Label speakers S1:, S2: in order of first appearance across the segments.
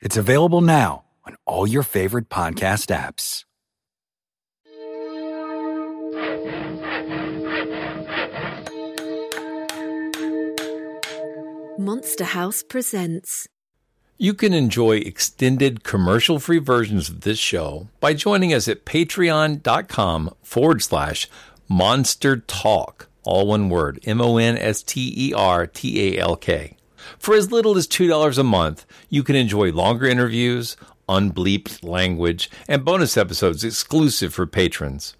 S1: It's available now on all your favorite podcast apps.
S2: Monster House presents.
S3: You can enjoy extended commercial free versions of this show by joining us at patreon.com forward slash monster talk. All one word M O N S T E R T A L K. For as little as $2 a month, you can enjoy longer interviews, unbleeped language, and bonus episodes exclusive for patrons.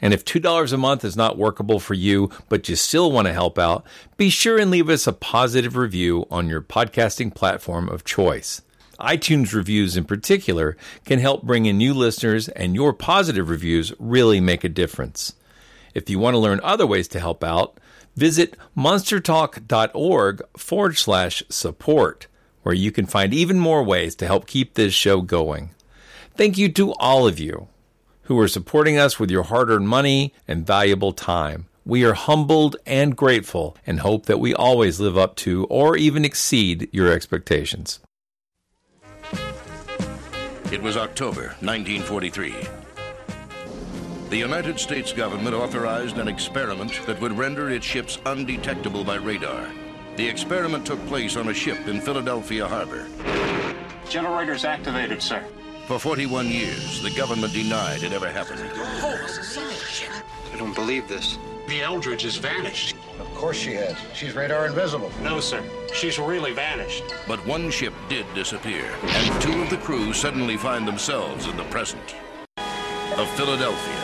S3: And if $2 a month is not workable for you, but you still want to help out, be sure and leave us a positive review on your podcasting platform of choice. iTunes reviews in particular can help bring in new listeners, and your positive reviews really make a difference. If you want to learn other ways to help out, visit monstertalk.org forward slash support, where you can find even more ways to help keep this show going. Thank you to all of you who are supporting us with your hard earned money and valuable time. We are humbled and grateful and hope that we always live up to or even exceed your expectations.
S4: It was October 1943. The United States government authorized an experiment that would render its ships undetectable by radar. The experiment took place on a ship in Philadelphia Harbor.
S5: Generators activated, sir.
S4: For 41 years, the government denied it ever happened.
S6: I don't believe this.
S5: The Eldridge has vanished.
S7: Of course she has. She's radar invisible.
S5: No, sir. She's really vanished.
S4: But one ship did disappear, and two of the crew suddenly find themselves in the present. A Philadelphia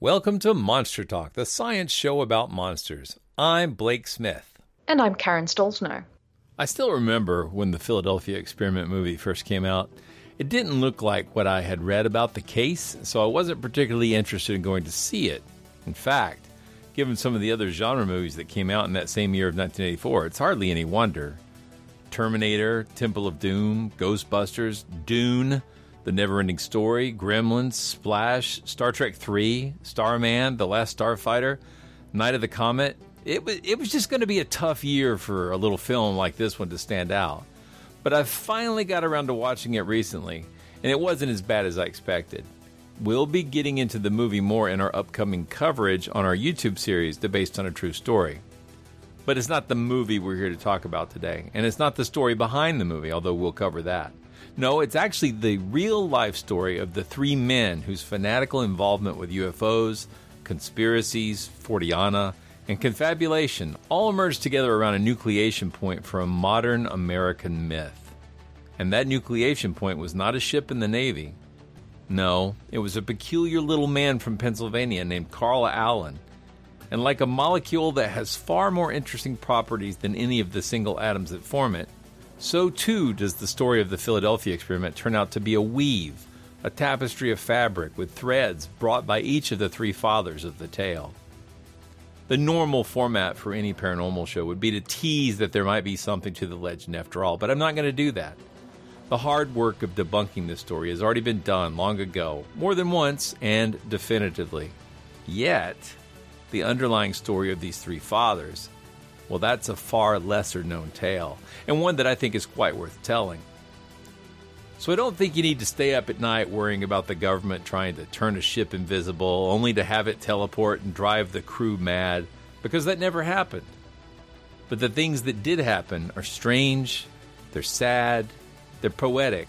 S3: Welcome to Monster Talk, the science show about monsters. I'm Blake Smith.
S8: And I'm Karen Stollznow.
S3: I still remember when the Philadelphia Experiment movie first came out. It didn't look like what I had read about the case, so I wasn't particularly interested in going to see it. In fact, given some of the other genre movies that came out in that same year of 1984, it's hardly any wonder. Terminator, Temple of Doom, Ghostbusters, Dune, The Neverending Story, Gremlins, Splash, Star Trek III, Starman, The Last Starfighter, Night of the Comet. It was, it was just going to be a tough year for a little film like this one to stand out. But I finally got around to watching it recently, and it wasn't as bad as I expected. We'll be getting into the movie more in our upcoming coverage on our YouTube series, The Based on a True Story. But it's not the movie we're here to talk about today, and it's not the story behind the movie, although we'll cover that. No, it's actually the real life story of the three men whose fanatical involvement with UFOs, conspiracies, Forteana, and confabulation all emerged together around a nucleation point for a modern American myth. And that nucleation point was not a ship in the Navy. No, it was a peculiar little man from Pennsylvania named Carl Allen. And like a molecule that has far more interesting properties than any of the single atoms that form it, so too does the story of the Philadelphia experiment turn out to be a weave, a tapestry of fabric with threads brought by each of the three fathers of the tale. The normal format for any paranormal show would be to tease that there might be something to the legend after all, but I'm not going to do that. The hard work of debunking this story has already been done long ago, more than once, and definitively. Yet, the underlying story of these three fathers, well, that's a far lesser known tale, and one that I think is quite worth telling. So I don't think you need to stay up at night worrying about the government trying to turn a ship invisible only to have it teleport and drive the crew mad, because that never happened. But the things that did happen are strange, they're sad, they're poetic,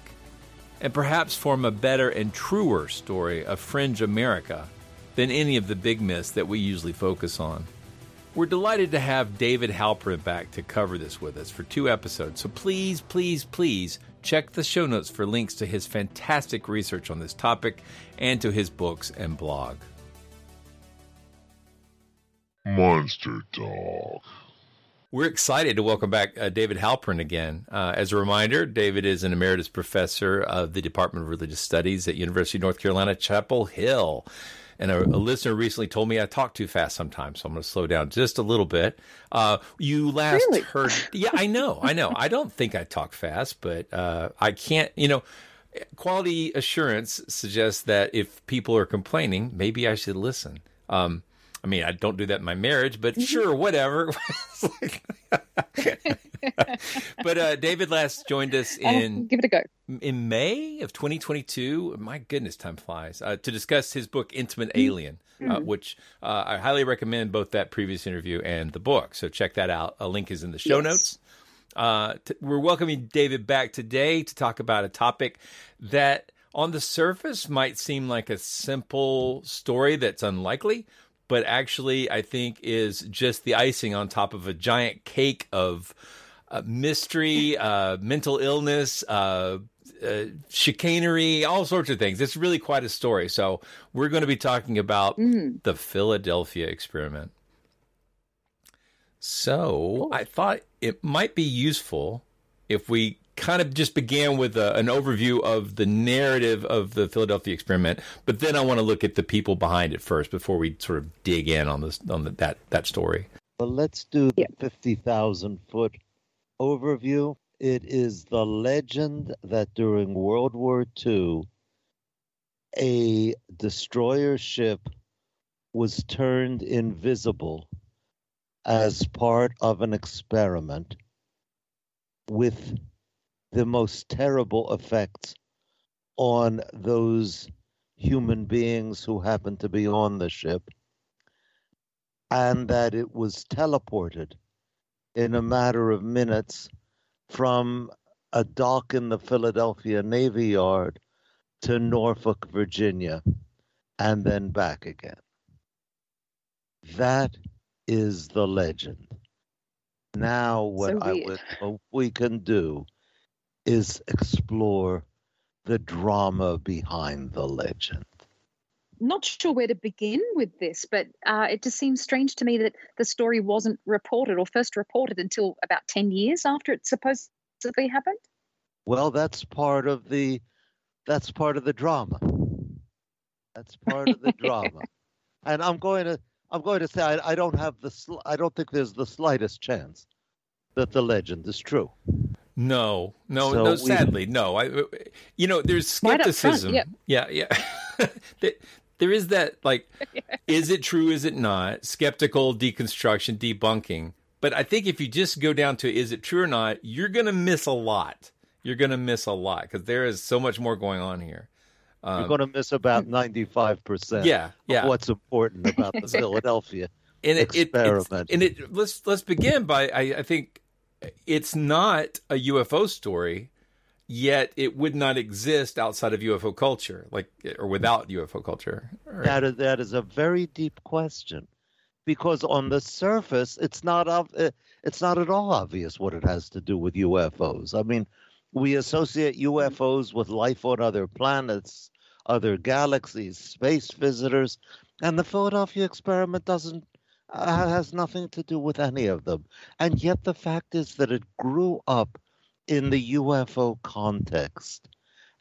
S3: and perhaps form a better and truer story of fringe America than any of the big myths that we usually focus on. We're delighted to have David Halperin back to cover this with us for two episodes, so please, please, please check the show notes for links to his fantastic research on this topic and to his books and blog.
S9: Monster Dog.
S3: We're excited to welcome back uh, David Halperin again. Uh, as a reminder, David is an emeritus professor of the Department of Religious Studies at University of North Carolina, Chapel Hill. And a, a listener recently told me I talk too fast sometimes, so I'm going to slow down just a little bit. Uh, you last
S8: really?
S3: heard, yeah, I know, I know. I don't think I talk fast, but uh, I can't, you know. Quality assurance suggests that if people are complaining, maybe I should listen. Um, I mean, I don't do that in my marriage, but sure, whatever. but uh, David last joined us in
S8: give it a go
S3: in May of 2022. My goodness, time flies uh, to discuss his book Intimate Alien,
S8: mm-hmm.
S3: uh, which uh, I highly recommend both that previous interview and the book. So check that out. A link is in the show
S8: yes.
S3: notes. Uh, t- we're welcoming David back today to talk about a topic that on the surface might seem like a simple story that's unlikely, but actually I think is just the icing on top of a giant cake of uh, mystery, uh, mental illness, uh, chicanery, all sorts of things. It's really quite a story. So we're going to be talking about
S8: mm.
S3: the Philadelphia experiment. So
S8: cool.
S3: I thought it might be useful if we kind of just began with a, an overview of the narrative of the Philadelphia experiment, but then I want to look at the people behind it first before we sort of dig in on this on the, that that story.
S10: Well, let's do the
S8: Yeah.
S10: fifty thousand foot overview. It is the legend that during World War II, a destroyer ship was turned invisible as part of an experiment with the most terrible effects on those human beings who happened to be on the ship, and that it was teleported in a matter of minutes from a dock in the Philadelphia Navy Yard to Norfolk, Virginia, and then back again. That is the legend. Now, what
S8: So
S10: I would hope we can do is explore the drama behind the legend.
S8: Not sure where to begin with this, but uh, it just seems strange to me that the story wasn't reported or first reported until about 10 years after it supposedly happened.
S10: Well, that's part of the that's part of the drama. That's part of the drama. And I'm going to I'm going to say I, I don't have the sl- I don't think there's the slightest chance that the legend is true.
S3: No, no,
S10: So
S3: no.
S10: we-
S3: Sadly, no. I, you know, there's
S8: up front,
S3: skepticism.
S8: yeah.
S3: yeah, yeah. There- is that, like, is it true? Is it not? Skeptical deconstruction, debunking. But I think if you just go down to is it true or not, you're going to miss a lot. You're going to miss a lot because there is so much more going on here.
S10: You're going to miss about 95%
S3: Um, Yeah, yeah.
S10: of what's important about the Philadelphia
S3: and it, it,
S10: experiment.
S3: and it let's let's begin by I, I think it's not a UFO story, yet it would not exist outside of UFO culture, like or without UFO culture. Or-
S10: That is, that is a very deep question, because on the surface, it's not ob- uh, it's not at all obvious what it has to do with UFOs. I mean, we associate UFOs with life on other planets, other galaxies, space visitors, and the Philadelphia experiment doesn't uh, has nothing to do with any of them. And yet, the fact is that it grew up in the UFO context.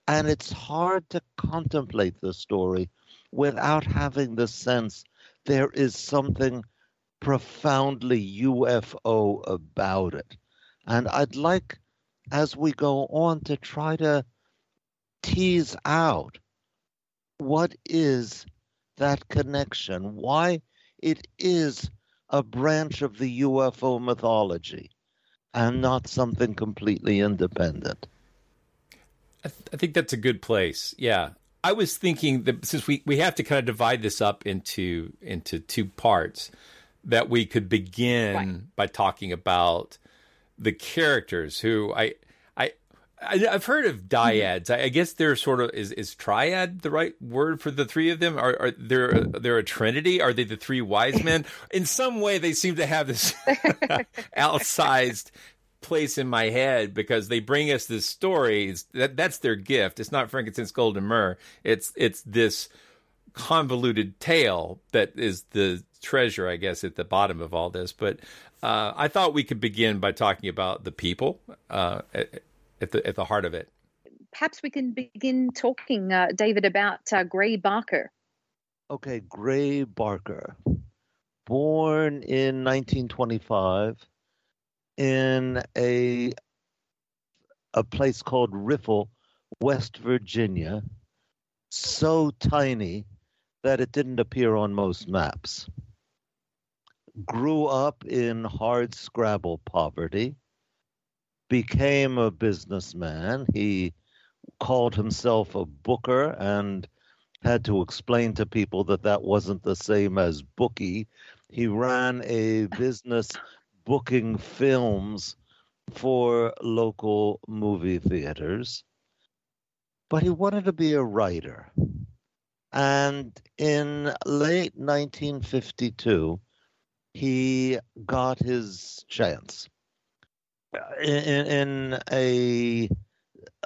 S10: And it's hard to contemplate the story without having the sense there is something profoundly UFO about it. And I'd like, as we go on, to try to tease out what is that connection, why it is a branch of the UFO mythology and not something completely independent.
S3: I, th- I, think that's a good place. Yeah. I was thinking that since we, we have to kind of divide this up into into two parts, that we could begin right. by talking about the characters who I I, have heard of dyads. Mm-hmm. I, I, guess they're sort of is is triad the right word for the three of them? Are, are they're they're a trinity? Are they the three wise men? In some way, they seem to have this outsized place in my head because they bring us this story. It's, that that's their gift. It's not frankincense, gold, and myrrh. It's it's this convoluted tale that is the treasure, I guess, at the bottom of all this. But uh, I thought we could begin by talking about the people uh, at, at, the at the heart of it.
S8: Perhaps we can begin talking, uh, David, about uh, Gray Barker.
S10: Okay, Gray Barker, born in 1925 in a a place called Riffle, West Virginia, so tiny that it didn't appear on most maps grew up in hard scrabble poverty, became a businessman. He called himself a booker and had to explain to people that that wasn't the same as bookie. He ran a business booking films for local movie theaters, but he wanted to be a writer. And in late 1952, he got his chance in, in a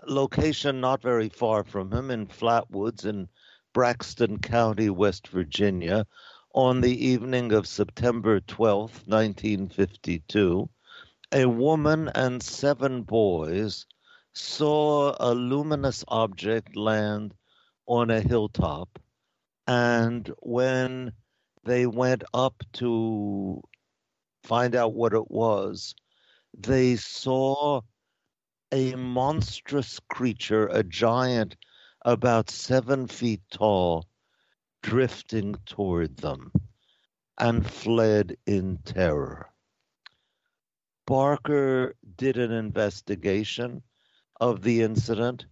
S10: location not very far from him in Flatwoods in Braxton County, West Virginia, on the evening of September 12, 1952, a woman and seven boys saw a luminous object land on a hilltop. And when they went up to find out what it was, they saw a monstrous creature, a giant about seven feet tall, drifting toward them and fled in terror. Barker did an investigation of the incident,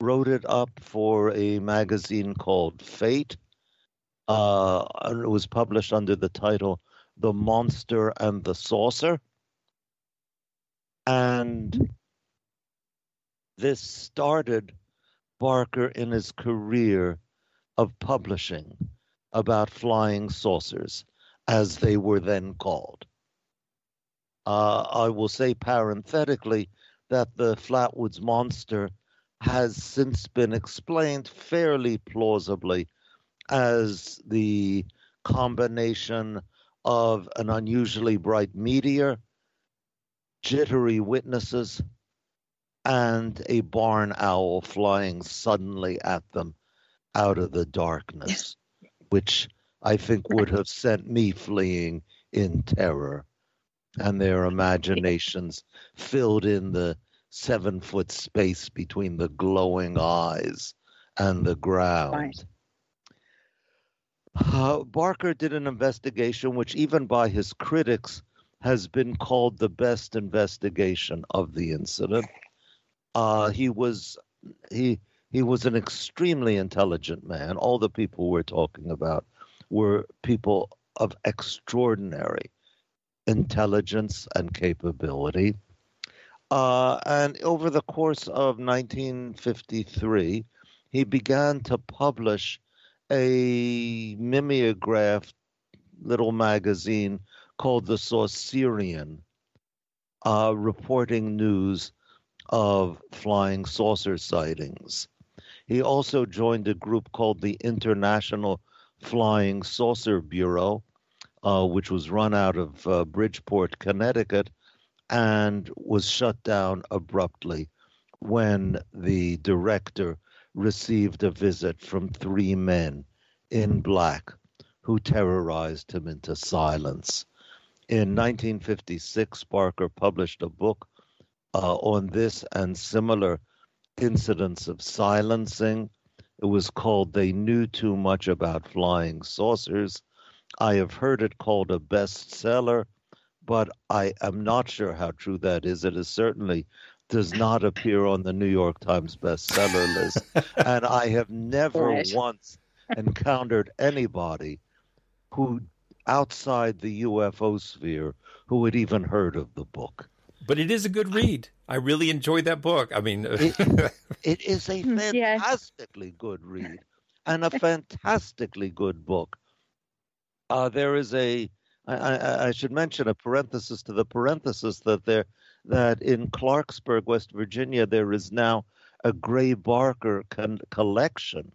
S10: wrote it up for a magazine called Fate, uh, and it was published under the title The Monster and the Saucer. And this started Barker in his career of publishing about flying saucers, as they were then called. Uh, I will say parenthetically that the Flatwoods Monster has since been explained fairly plausibly as the combination of an unusually bright meteor, jittery witnesses, and a barn owl flying suddenly at them out of the darkness, which I think would have sent me fleeing in terror. And their imaginations filled in the seven foot space between the glowing eyes and the ground. Right. Uh, Barker did an investigation which, even by his critics, has been called the best investigation of the incident. Uh, he was he he was an extremely intelligent man. All the people we're talking about were people of extraordinary intelligence and capability. Uh, and over the course of 1953, he began to publish a mimeograph little magazine called The Saucerian, uh, reporting news of flying saucer sightings. He also joined a group called the International Flying Saucer Bureau, uh, which was run out of uh, Bridgeport, Connecticut, and was shut down abruptly when the director received a visit from three men in black who terrorized him into silence. In 1956, Barker published a book uh, on this and similar incidents of silencing. It was called They Knew Too Much About Flying Saucers. I have heard it called a bestseller, but I am not sure how true that is. It is certainly does not appear on the New York Times bestseller list. and I have never right. once encountered anybody who outside the UFO sphere who had even heard of the book.
S3: But it is a good read. I really enjoyed that book. I mean,
S10: it, it is a fantastically yeah. good read and a fantastically good book. Uh, there is a. I, I, I should mention a parenthesis to the parenthesis that there that in Clarksburg, West Virginia, there is now a Gray Barker con- collection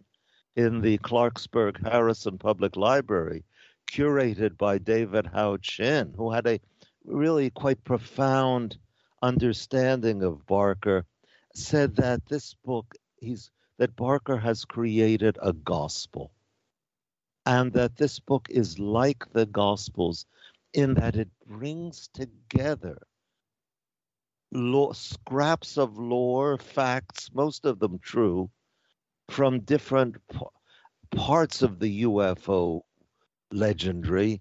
S10: in the Clarksburg Harrison Public Library, curated by David Houchin, who had a really quite profound understanding of Barker, said that this book, he's that Barker has created a gospel, and that this book is like the Gospels in that it brings together scraps of lore, facts, most of them true, from different p- parts of the UFO legendary,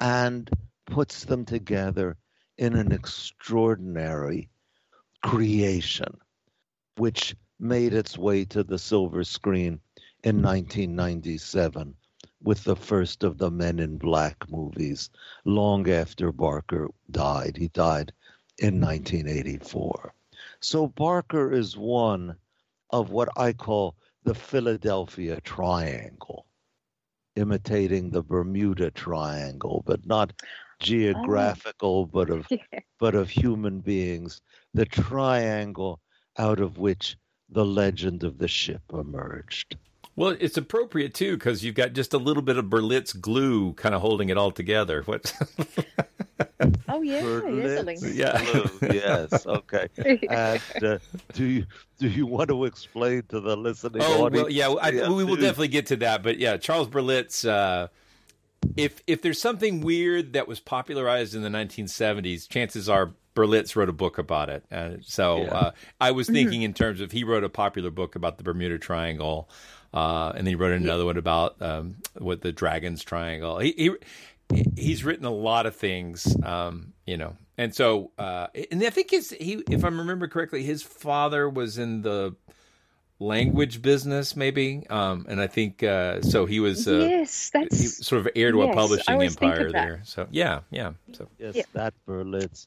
S10: and puts them together in an extraordinary creation, which made its way to the silver screen in 1997 with the first of the Men in Black movies, long after Barker died. He died in 1984. So Barker is one of what I call the Philadelphia Triangle, imitating the Bermuda Triangle, but not geographical, oh. but of but of human beings. The triangle out of which the legend of the ship emerged.
S3: Well, it's appropriate too because you've got just a little bit of Berlitz glue kind of holding it all together. What?
S8: oh yeah,
S10: Berlitz yeah. Glue. yes. Okay. And uh, do you do you want to explain to the listening
S3: oh,
S10: audience?
S3: Well, yeah, I, we will definitely get to that. But yeah, Charles Berlitz. Uh, if if there's something weird that was popularized in the 1970s, chances are Berlitz wrote a book about it. Uh, so yeah. uh, I was mm-hmm. thinking in terms of he wrote a popular book about the Bermuda Triangle. Uh, and then he wrote another yeah. one about um, what the Dragons Triangle. He, he he's written a lot of things, um, you know, and so uh, and I think his he, if I remember correctly, his father was in the language business, maybe, um, and I think uh, so. He was uh,
S8: yes, that's
S3: sort of heir to yes, a publishing empire there. So yeah, yeah. So
S10: yes, yeah. that Berlitz.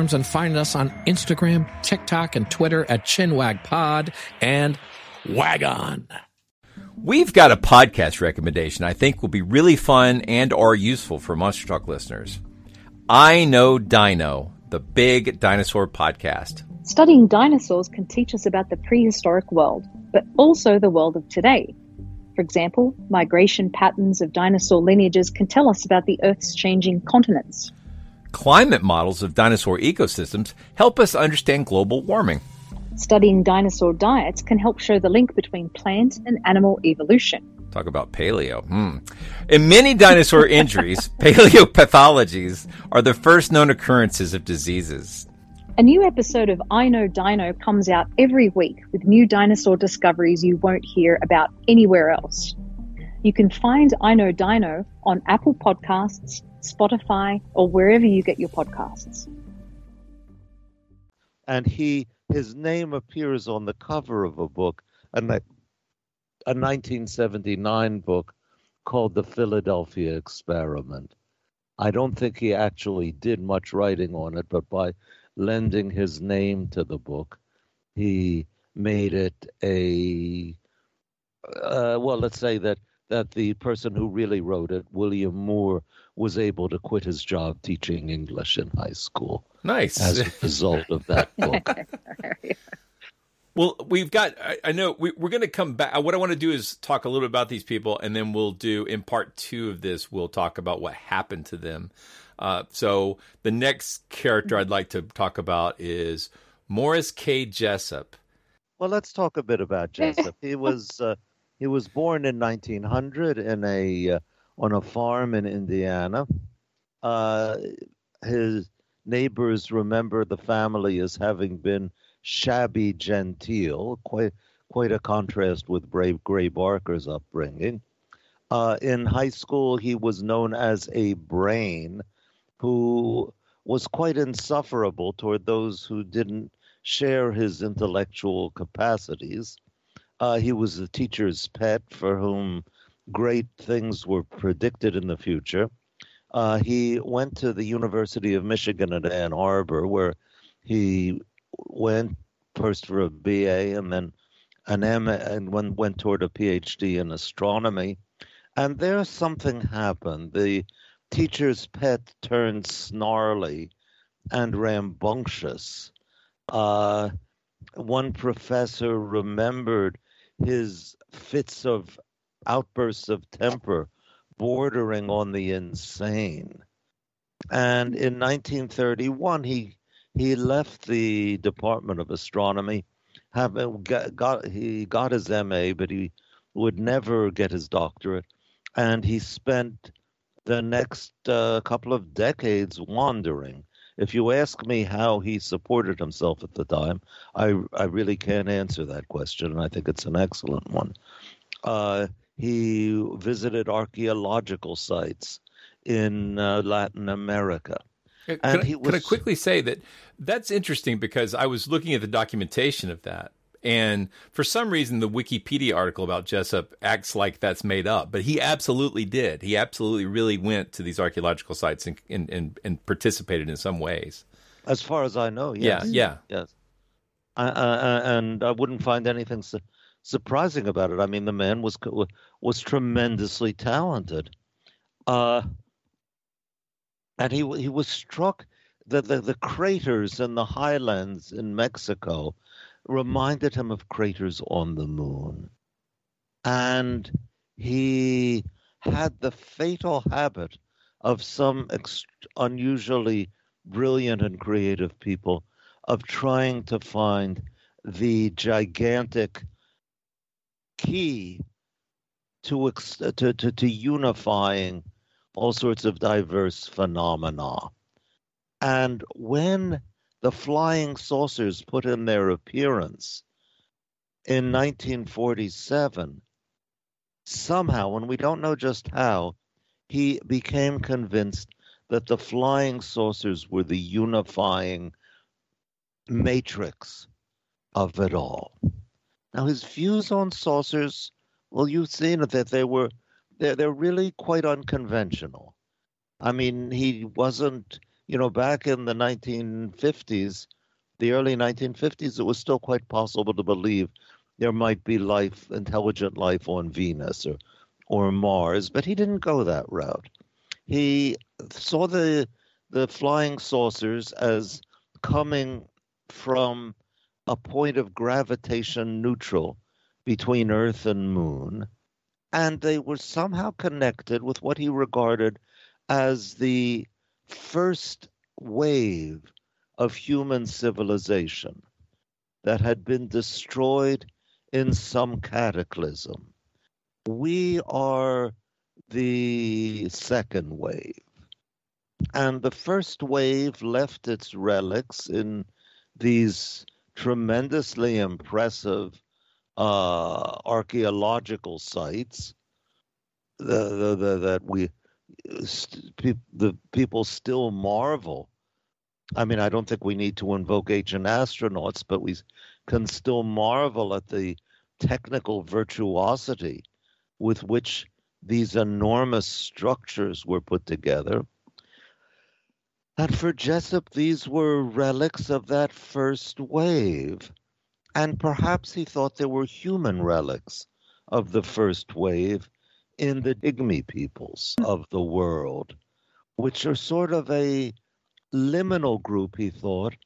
S11: and find us on Instagram, TikTok, and Twitter at ChinwagPod and Wagon.
S3: We've got a podcast recommendation I think will be really fun and or useful for Monster Talk listeners. I Know Dino, the big dinosaur podcast.
S8: Studying dinosaurs can teach us about the prehistoric world, but also the world of today. For example, migration patterns of dinosaur lineages can tell us about the Earth's changing continents.
S3: Climate models of dinosaur ecosystems help us understand global warming.
S8: Studying dinosaur diets can help show the link between plant and animal evolution.
S3: Talk about paleo. Hmm. In many dinosaur injuries, paleopathologies are the first known occurrences of diseases.
S8: A new episode of I Know Dino comes out every week with new dinosaur discoveries you won't hear about anywhere else. You can find I Know Dino on Apple Podcasts, Spotify, or wherever you get your podcasts.
S10: And he his name appears on the cover of a book, a, a 1979 book called The Philadelphia Experiment. I don't think he actually did much writing on it, but by lending his name to the book, he made it a uh, well. Let's say that that the person who really wrote it, William Moore, was able to quit his job teaching English in high school.
S3: Nice
S10: as a result of that book.
S3: Well, we've got. I, I know we, are going to come back. What I want to do is talk a little bit about these people, and then we'll do in part two of this. We'll talk about what happened to them. Uh, so the next character I'd like to talk about is Morris K. Jessup.
S10: Well, let's talk a bit about Jessup. he was uh, he was born in 1900 in a uh, on a farm in Indiana. Uh, his neighbors remember the family as having been shabby genteel, quite quite a contrast with Brave Gray Barker's upbringing. Uh, in high school, he was known as a brain who was quite insufferable toward those who didn't share his intellectual capacities. Uh, he was the teacher's pet for whom great things were predicted in the future. Uh, he went to the University of Michigan at Ann Arbor, where he went first for a BA and then an M and went, went toward a PhD in astronomy. And there something happened. The teacher's pet turned snarly and rambunctious. Uh, one professor remembered his fits of outbursts of temper bordering on the insane. And in 1931, he he left the Department of Astronomy. Have got, got he got his MA, but he would never get his doctorate, and he spent the next uh, couple of decades wandering. If you ask me how he supported himself at the time, I I really can't answer that question, and I think it's an excellent one. Uh, he visited archaeological sites in uh, Latin America.
S3: Can, I, was... can I quickly say that that's interesting because I was looking at the documentation of that. And for some reason, the Wikipedia article about Jessup acts like that's made up, but he absolutely did. He absolutely really went to these archaeological sites and and, and, and participated in some ways.
S10: As far as I know, yes.
S3: Yeah,
S10: yeah, yes. uh, and I wouldn't find anything su- surprising about it. I mean, the man was was tremendously talented. Uh, and he he was struck that the, the craters in the highlands in Mexico reminded him of craters on the moon. And he had the fatal habit of some ex- unusually brilliant and creative people of trying to find the gigantic key to, to, to, to unifying all sorts of diverse phenomena. And when the flying saucers put in their appearance in 1947, somehow, and we don't know just how, he became convinced that the flying saucers were the unifying matrix of it all. Now, his views on saucers, well, you've seen that they were they're they're really quite unconventional. I mean, he wasn't, you know, back in the 1950s, the early 1950s, it was still quite possible to believe there might be life, intelligent life on Venus or or Mars, but he didn't go that route. He saw the the flying saucers as coming from a point of gravitation neutral between Earth and Moon and they were somehow connected with what he regarded as the first wave of human civilization that had been destroyed in some cataclysm. We are the second wave. And the first wave left its relics in these tremendously impressive uh, archaeological sites the, the, the, that we the people still marvel. I mean, I don't think we need to invoke ancient astronauts, but we can still marvel at the technical virtuosity with which these enormous structures were put together. And for Jessup, these were relics of that first wave. And perhaps he thought they were human relics of the first wave in the Pygmy peoples hmm. of the world, which are sort of a liminal group, he thought,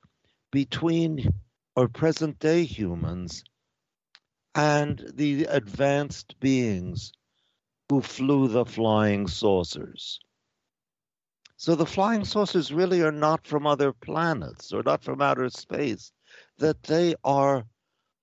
S10: between or present day humans and the advanced beings who flew the flying saucers. So the flying saucers really are not from other planets or not from outer space, that they are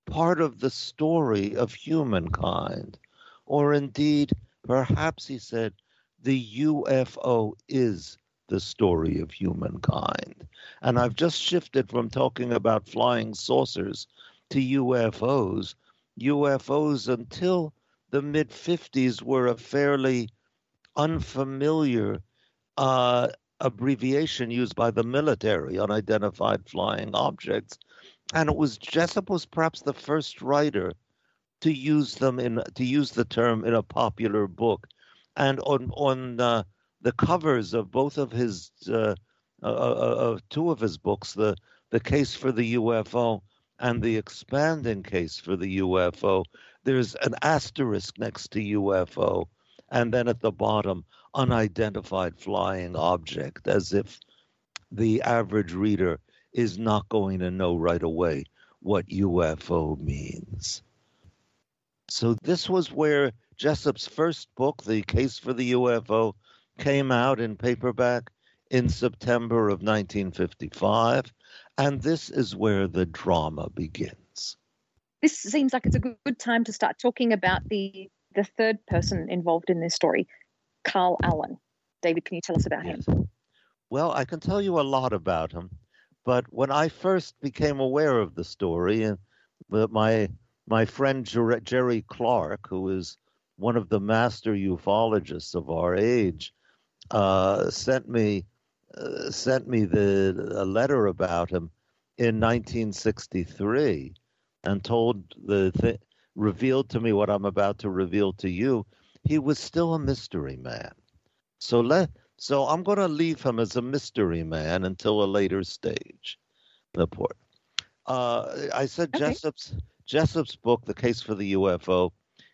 S10: part of the story of humankind, or indeed Perhaps, he said, the UFO is the story of humankind. And I've just shifted from talking about flying saucers to UFOs. UFOs until the mid 50s were a fairly unfamiliar uh, abbreviation used by the military, unidentified flying objects. And it was Jessup was perhaps the first writer to use them in to use the term in a popular book, and on on uh, the covers of both of his uh, uh, uh of two of his books, the the case for the UFO and the expanding case for the UFO, there's an asterisk next to UFO, and then at the bottom, unidentified flying object, as if the average reader is not going to know right away what UFO means. So this was where Jessup's first book, The Case for the UFO, came out in paperback in September of 1955. And this is where the drama begins.
S8: This seems like it's a good time to start talking about the, the third person involved in this story, Carl Allen. David, can you tell us about yes. him?
S10: Well, I can tell you a lot about him. But when I first became aware of the story, and my my friend Jerry Clark, who is one of the master ufologists of our age, uh, sent me uh, sent me the a letter about him in 1963, and told the th- revealed to me what I'm about to reveal to you. He was still a mystery man. So let so I'm going to leave him as a mystery man until a later stage. The port. Uh, I said okay. Jessup's Jessup's book, The Case for the UFO,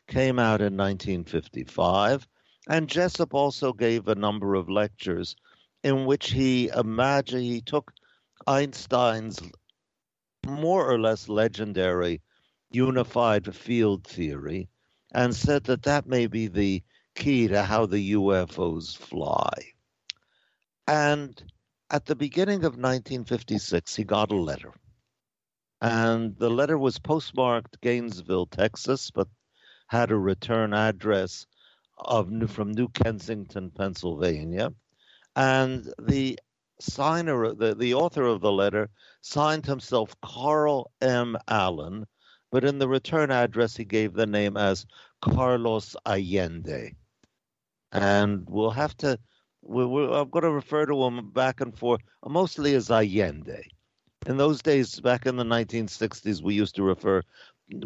S10: came out in 1955, and Jessup also gave a number of lectures in which he imagined he took Einstein's more or less legendary unified field theory and said that that may be the key to how the UFOs fly. And at the beginning of 1956, he got a letter and the letter was postmarked Gainesville, Texas, but had a return address of from New Kensington, Pennsylvania. And the signer, the, the author of the letter, signed himself Carl M. Allen, but in the return address he gave the name as Carlos Allende. And we'll have to, we I'm going to refer to him back and forth, mostly as Allende in those days, back in the 1960s, we used to refer,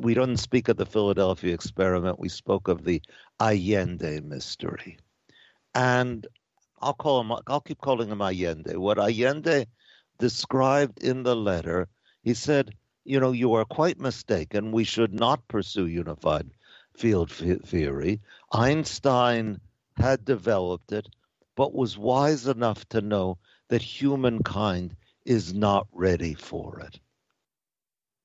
S10: we didn't speak of the Philadelphia experiment, we spoke of the Allende mystery. And I'll call him, I'll keep calling him Allende. What Allende described in the letter, he said, you know, you are quite mistaken. We should not pursue unified field theory. Einstein had developed it, but was wise enough to know that humankind is not ready for it.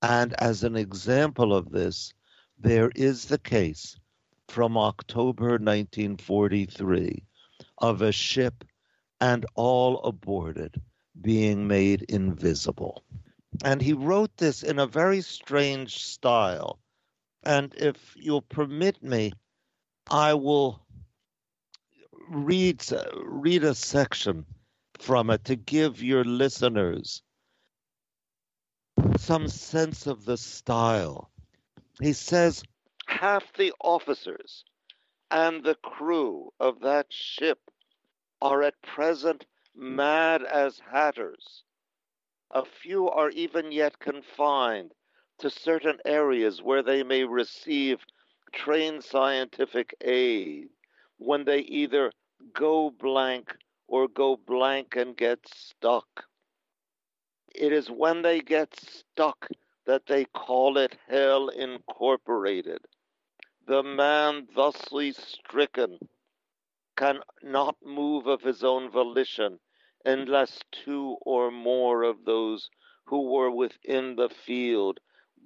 S10: And as an example of this, there is the case from October 1943 of a ship and all aboard it being made invisible. And he wrote this in a very strange style. And if you'll permit me, I will read, read a section from it to give your listeners some sense of the style. He says half the officers and the crew of that ship are at present mad as hatters. A few are even yet confined to certain areas where they may receive trained scientific aid when they either go blank or go blank and get stuck. It is when they get stuck that they call it Hell Incorporated. The man thusly stricken can not move of his own volition unless two or more of those who were within the field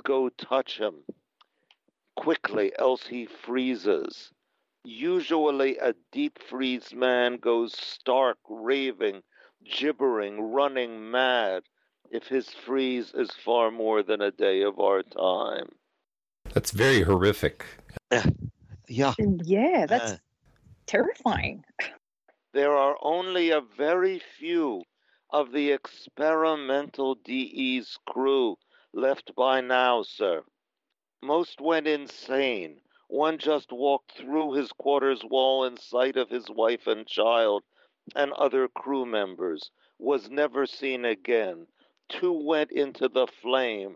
S10: go touch him quickly, else he freezes. Usually, a deep freeze man goes stark, raving, gibbering, running mad if his freeze is far more than a day of our time.
S3: That's very horrific.
S10: Yeah.
S8: Yeah, that's
S10: Uh,
S8: terrifying.
S10: there are only a very few of the experimental DE's crew left by now, sir. Most went insane. One just walked through his quarters wall in sight of his wife and child and other crew members, was never seen again. Two went into the flame,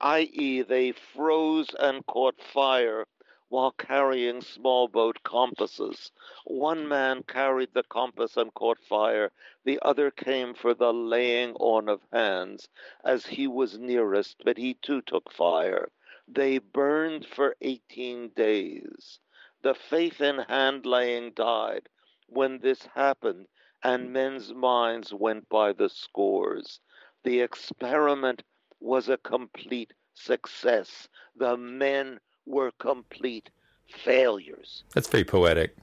S10: i.e., they froze and caught fire while carrying small boat compasses. One man carried the compass and caught fire, the other came for the laying on of hands, as he was nearest, but he too took fire. They burned for 18 days. The faith in hand laying died when this happened, and men's minds went by the scores. The experiment was a complete success. The men were complete failures.
S3: That's very poetic.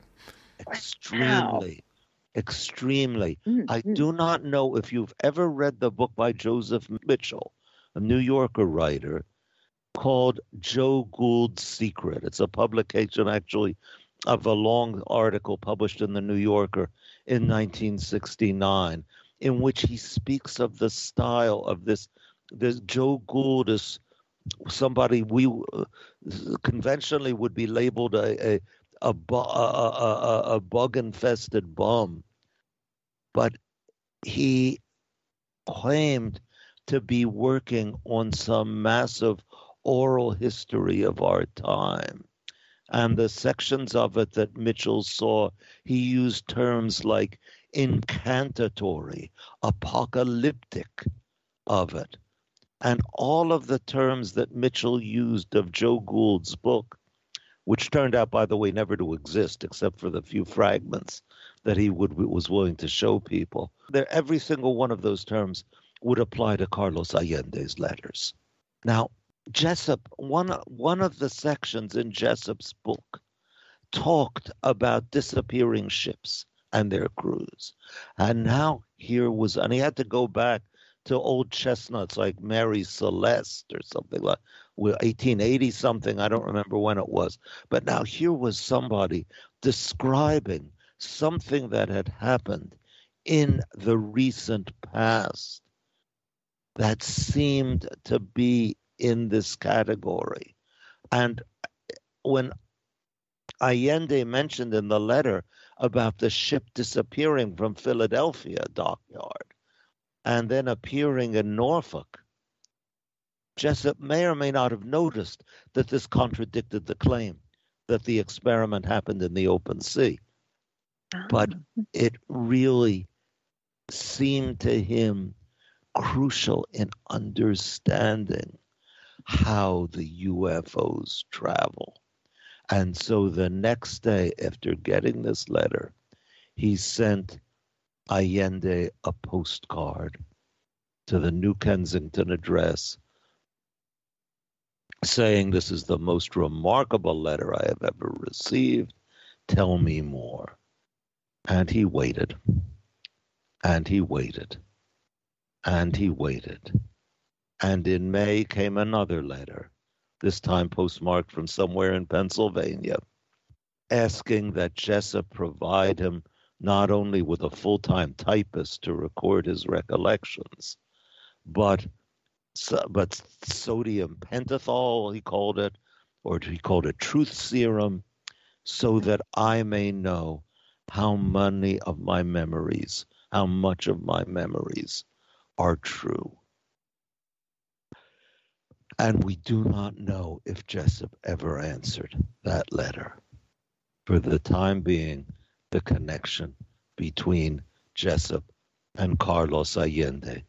S10: Extremely. Extremely.
S8: Mm,
S10: I do not know if you've ever read the book by Joseph Mitchell, a New Yorker writer, called Joe Gould's Secret. It's a publication, actually, of a long article published in the New Yorker in 1969, in which he speaks of the style of this. This Joe Gould is somebody we uh, conventionally would be labeled a a a, bu- a, a, a, bug infested bum, but he claimed to be working on some massive oral history of our time. And the sections of it that Mitchell saw, he used terms like incantatory, apocalyptic of it. And all of the terms that Mitchell used of Joe Gould's book, which turned out, by the way, never to exist except for the few fragments that he would was willing to show people. There, every single one of those terms would apply to Carlos Allende's letters. Now, Jessup, one one of the sections in Jessup's book talked about disappearing ships and their crews. And now here was and he had to go back to old chestnuts like Mary Celeste or something like 1880 something, I don't remember when it was. But now here was somebody describing something that had happened in the recent past that seemed to be in this category. And when Allende mentioned in the letter about the ship disappearing from Philadelphia dockyard and then appearing in Norfolk, Jessup may or may not have noticed that this contradicted the claim that the experiment happened in the open sea. But ah. it really seemed to him crucial in understanding how the UFOs travel. And so the next day, after getting this letter, he sent Allende a postcard to the New Kensington address saying, This is the most remarkable letter I have ever received. Tell me more. And he waited. And he waited. And he waited. And in May came another letter, this time postmarked from somewhere in Pennsylvania, asking that Jessup provide him not only with a full time typist to record his recollections, but but sodium pentothal, he called it, or he called it truth serum, so that I may know how many of my memories, how much of my memories are true. And we do not know if Jessup ever answered that letter. For the time being, the connection between Jessup and Carlos Allende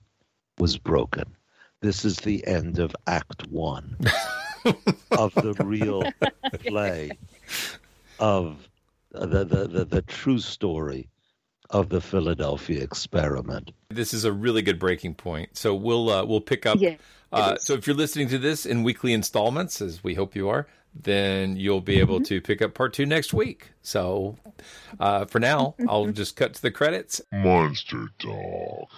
S10: was broken. This is the end of Act One of the real play of the, the, the, the true story of the Philadelphia experiment.
S3: This is a really good breaking point. So we'll uh, we'll pick up.
S8: Yeah,
S3: uh, so if you're listening to this in weekly installments, as we hope you are, then you'll be able
S8: Mm-hmm.
S3: to pick up part two next week. So uh, for now, I'll just cut to the credits.
S9: Monster Talk.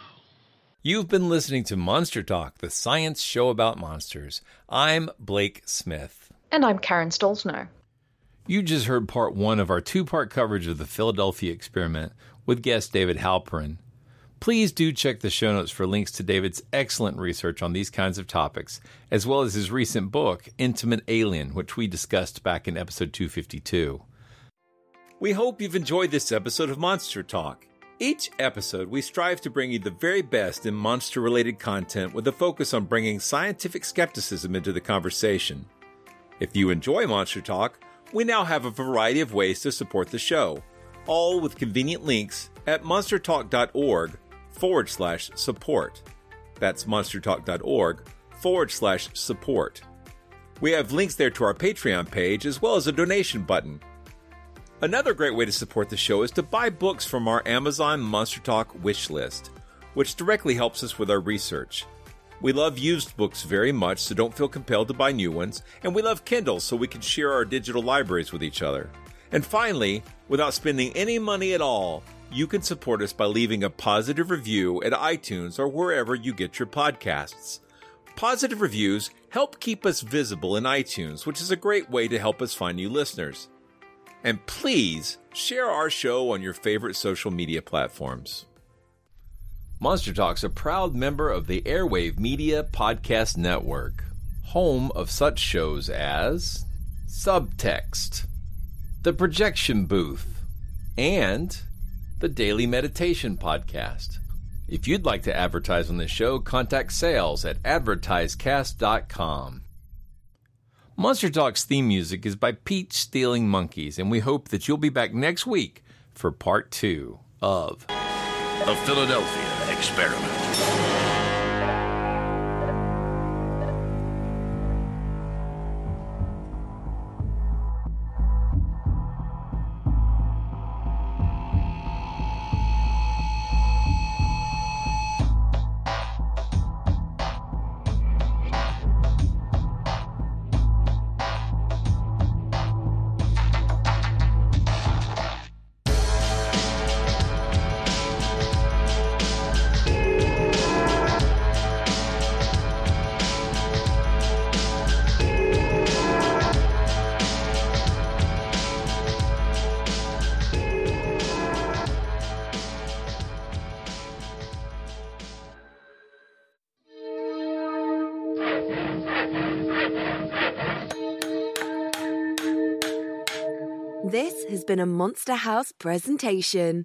S3: You've been listening to Monster Talk, the science show about monsters. I'm Blake Smith.
S12: And I'm Karen Stollznow.
S3: You just heard part one of our two part coverage of the Philadelphia experiment with guest David Halperin. Please do check the show notes for links to David's excellent research on these kinds of topics, as well as his recent book, Intimate Alien, which we discussed back in episode 252. We hope you've enjoyed this episode of Monster Talk. Each episode, we strive to bring you the very best in monster related content with a focus on bringing scientific skepticism into the conversation. If you enjoy Monster Talk, we now have a variety of ways to support the show, all with convenient links at monstertalk.org forward slash support. That's monstertalk.org forward slash support. We have links there to our Patreon page as well as a donation button. Another great way to support the show is to buy books from our Amazon Monster Talk wish list, which directly helps us with our research. We love used books very much, so don't feel compelled to buy new ones, and we love Kindle so we can share our digital libraries with each other. And finally, without spending any money at all, you can support us by leaving a positive review at iTunes or wherever you get your podcasts. Positive reviews help keep us visible in iTunes, which is a great way to help us find new listeners. And please share our show on your favorite social media platforms. Monster Talk's a proud member of the Airwave Media Podcast Network, home of such shows as Subtext, The Projection Booth, and the Daily Meditation Podcast. If you'd like to advertise on this show, contact sales at advertisecast.com. Monster Talk's theme music is by Peach Stealing Monkeys, and we hope that you'll be back next week for part two of
S4: The Philadelphia Experiment.
S2: Monster House presentation.